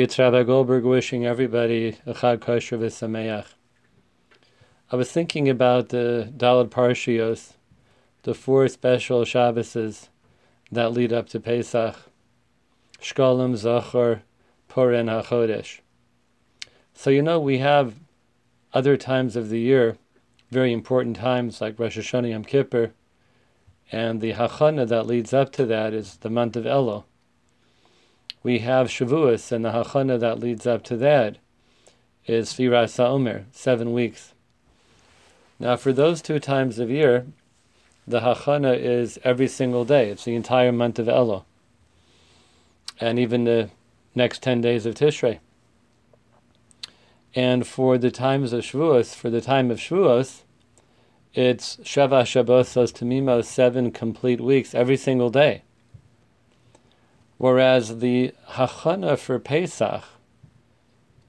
It's Rabbi Goldberg wishing everybody a Chag Kosher v'Sameach. I was thinking about the Dalad Parshios, the four special Shabbases that lead up to Pesach, Shkolim, Zachor, Purim, HaChodesh. So you know we have other times of the year, very important times like Rosh Hashanah Yom Kippur, and the Hachana that leads up to that is the month of Elul we have Shavuos, and the Hachana that leads up to that is Sfiras Omer, seven weeks. Now, for those two times of year, the Hachana is every single day. It's the entire month of Elul, and even the next ten days of Tishrei. And for the times of Shavuos, for the time of Shavuos, it's Sheva Shabbosos Tamimos, seven complete weeks, every single day. Whereas the hachana for Pesach,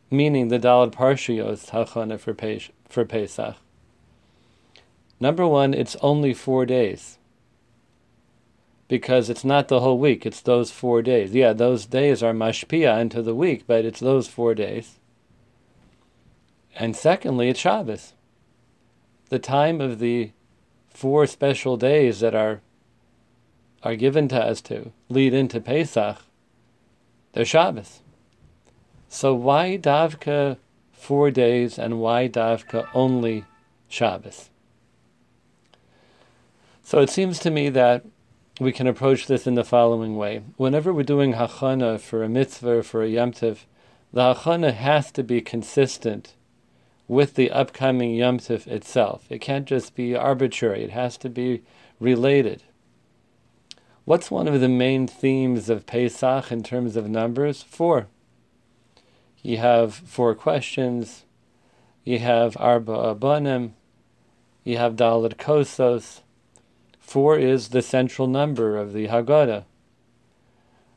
meaning the Dalad Parshios hachana for, Pes- for Pesach, number one, it's only four days. Because it's not the whole week, it's those four days. Yeah, those days are mashpia into the week, but it's those four days. And secondly, it's Shabbos. The time of the four special days that are are given to us to lead into Pesach, they're Shabbos. So why Davka four days and why Davka only Shabbos? So it seems to me that we can approach this in the following way. Whenever we're doing hachana for a mitzvah, for a yomtiv, the hachana has to be consistent with the upcoming yomtiv itself. It can't just be arbitrary. It has to be related. What's one of the main themes of Pesach in terms of numbers? Four. You have four questions. You have Arba'ah Banim. You have Dalit Kosos. Four is the central number of the Haggadah.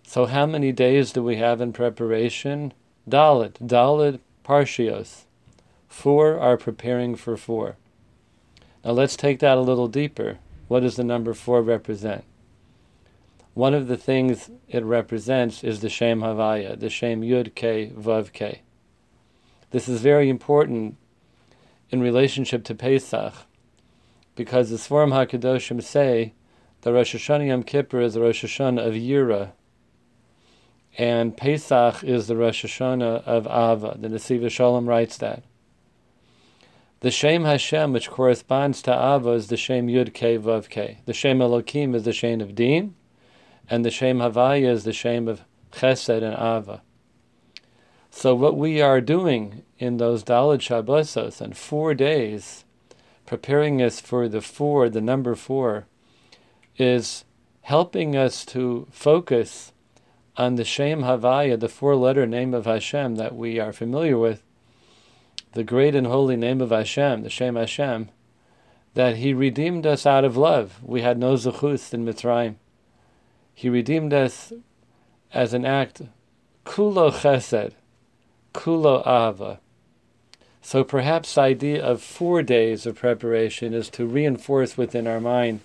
So how many days do we have in preparation? Dalit, Dalit Parshios. Four are preparing for four. Now let's take that a little deeper. What does the number four represent? One of the things it represents is the Shem Havaya, the Shem Yud Ke Vav Ke. This is very important in relationship to Pesach, because the Sforim HaKadoshim say that Rosh Hashanah Yom Kippur is the Rosh Hashanah of Yira, and Pesach is the Rosh Hashanah of Ava. The Nesivos Shalom writes that. The Shem Hashem, which corresponds to Ava, is the Shem Yud Ke Vav Ke. The Shem Elokim is the Shem of Din, and the Shem Havaya is the Shem of Chesed and Ava. So what we are doing in those Dalad Shabbosos and four days, preparing us for the four, the number four, is helping us to focus on the Shem Havaya, the four-letter name of Hashem that we are familiar with, the great and holy name of Hashem, the Shem Hashem, that He redeemed us out of love. We had no zechus in Mitzrayim. He redeemed us as an act kulo chesed, kulo ava. So perhaps the idea of four days of preparation is to reinforce within our mind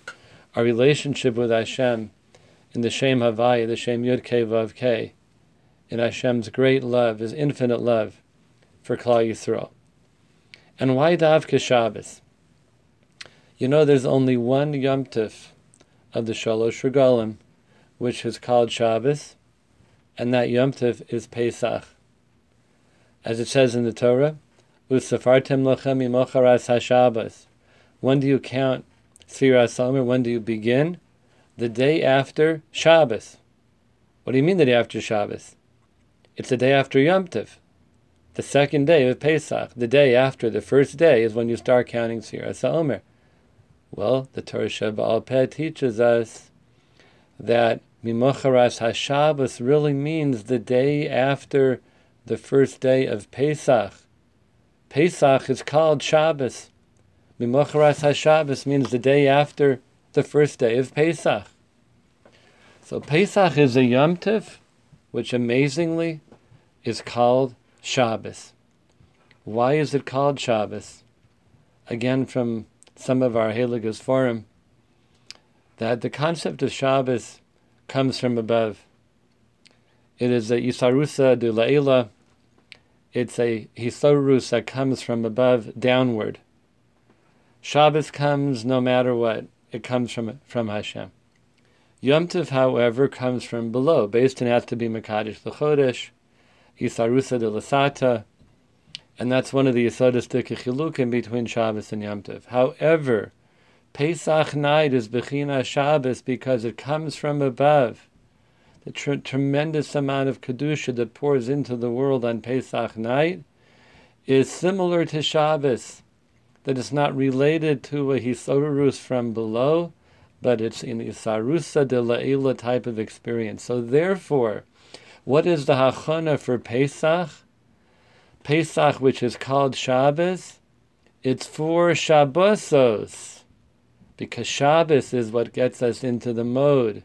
our relationship with Hashem in the Shem Havaya, the Shem Yud Ke Vav Ke, in Hashem's great love, His infinite love for Klal Yisrael. And why Davka Shabbos? You know, there's only one Yom Tif of the Shalosh Regalim which is called Shabbos, and that Yom Tov is Pesach. As it says in the Torah, Usafartem lochem imocharas hashabbos. When do you count Sfiras Omer? When do you begin? The day after Shabbos. What do you mean the day after Shabbos? It's the day after Yom Tov, the second day of Pesach. The day after the first day is when you start counting Sfiras Omer. Well, the Torah Sheba'al Peh teaches us that Mimocharas HaShabbos really means the day after the first day of Pesach. Pesach is called Shabbos. Mimocharas HaShabbos means the day after the first day of Pesach. So Pesach is a Yom Tif, which amazingly is called Shabbos. Why is it called Shabbos? Again, from some of our Heilige Sforim, that the concept of Shabbos comes from above. It is a Isarusa de Laila. It's a Hisarus that comes from above downward. Shabbos comes no matter what. It comes from from Hashem. Yom Tov, however, comes from below. Beis Din has to be Makadish Chodesh, Isarusa de Lasata, and that's one of the Yisodistic Chilukim between Shabbos and Yom Tov. However, Pesach night is Bechina Shabbos because it comes from above. The tr- tremendous amount of Kedusha that pours into the world on Pesach night is similar to Shabbos, that it's not related to a Hisorus from below, but it's in the Sarusa de La'ila type of experience. So therefore, what is the Hachana for Pesach? Pesach, which is called Shabbos, it's for Shabbosos, because Shabbos is what gets us into the mode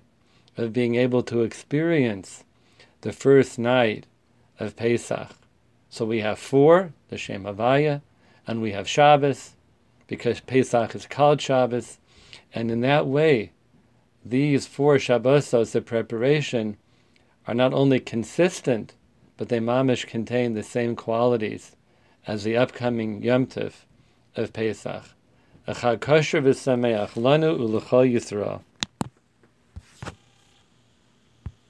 of being able to experience the first night of Pesach. So we have four, the Shem Havaya, and we have Shabbos, because Pesach is called Shabbos, and in that way, these four Shabbosos, the preparation, are not only consistent, but they mamish contain the same qualities as the upcoming Yom Tov of Pesach. Echad kosher v'sameach lanu u'lechol Yisrael.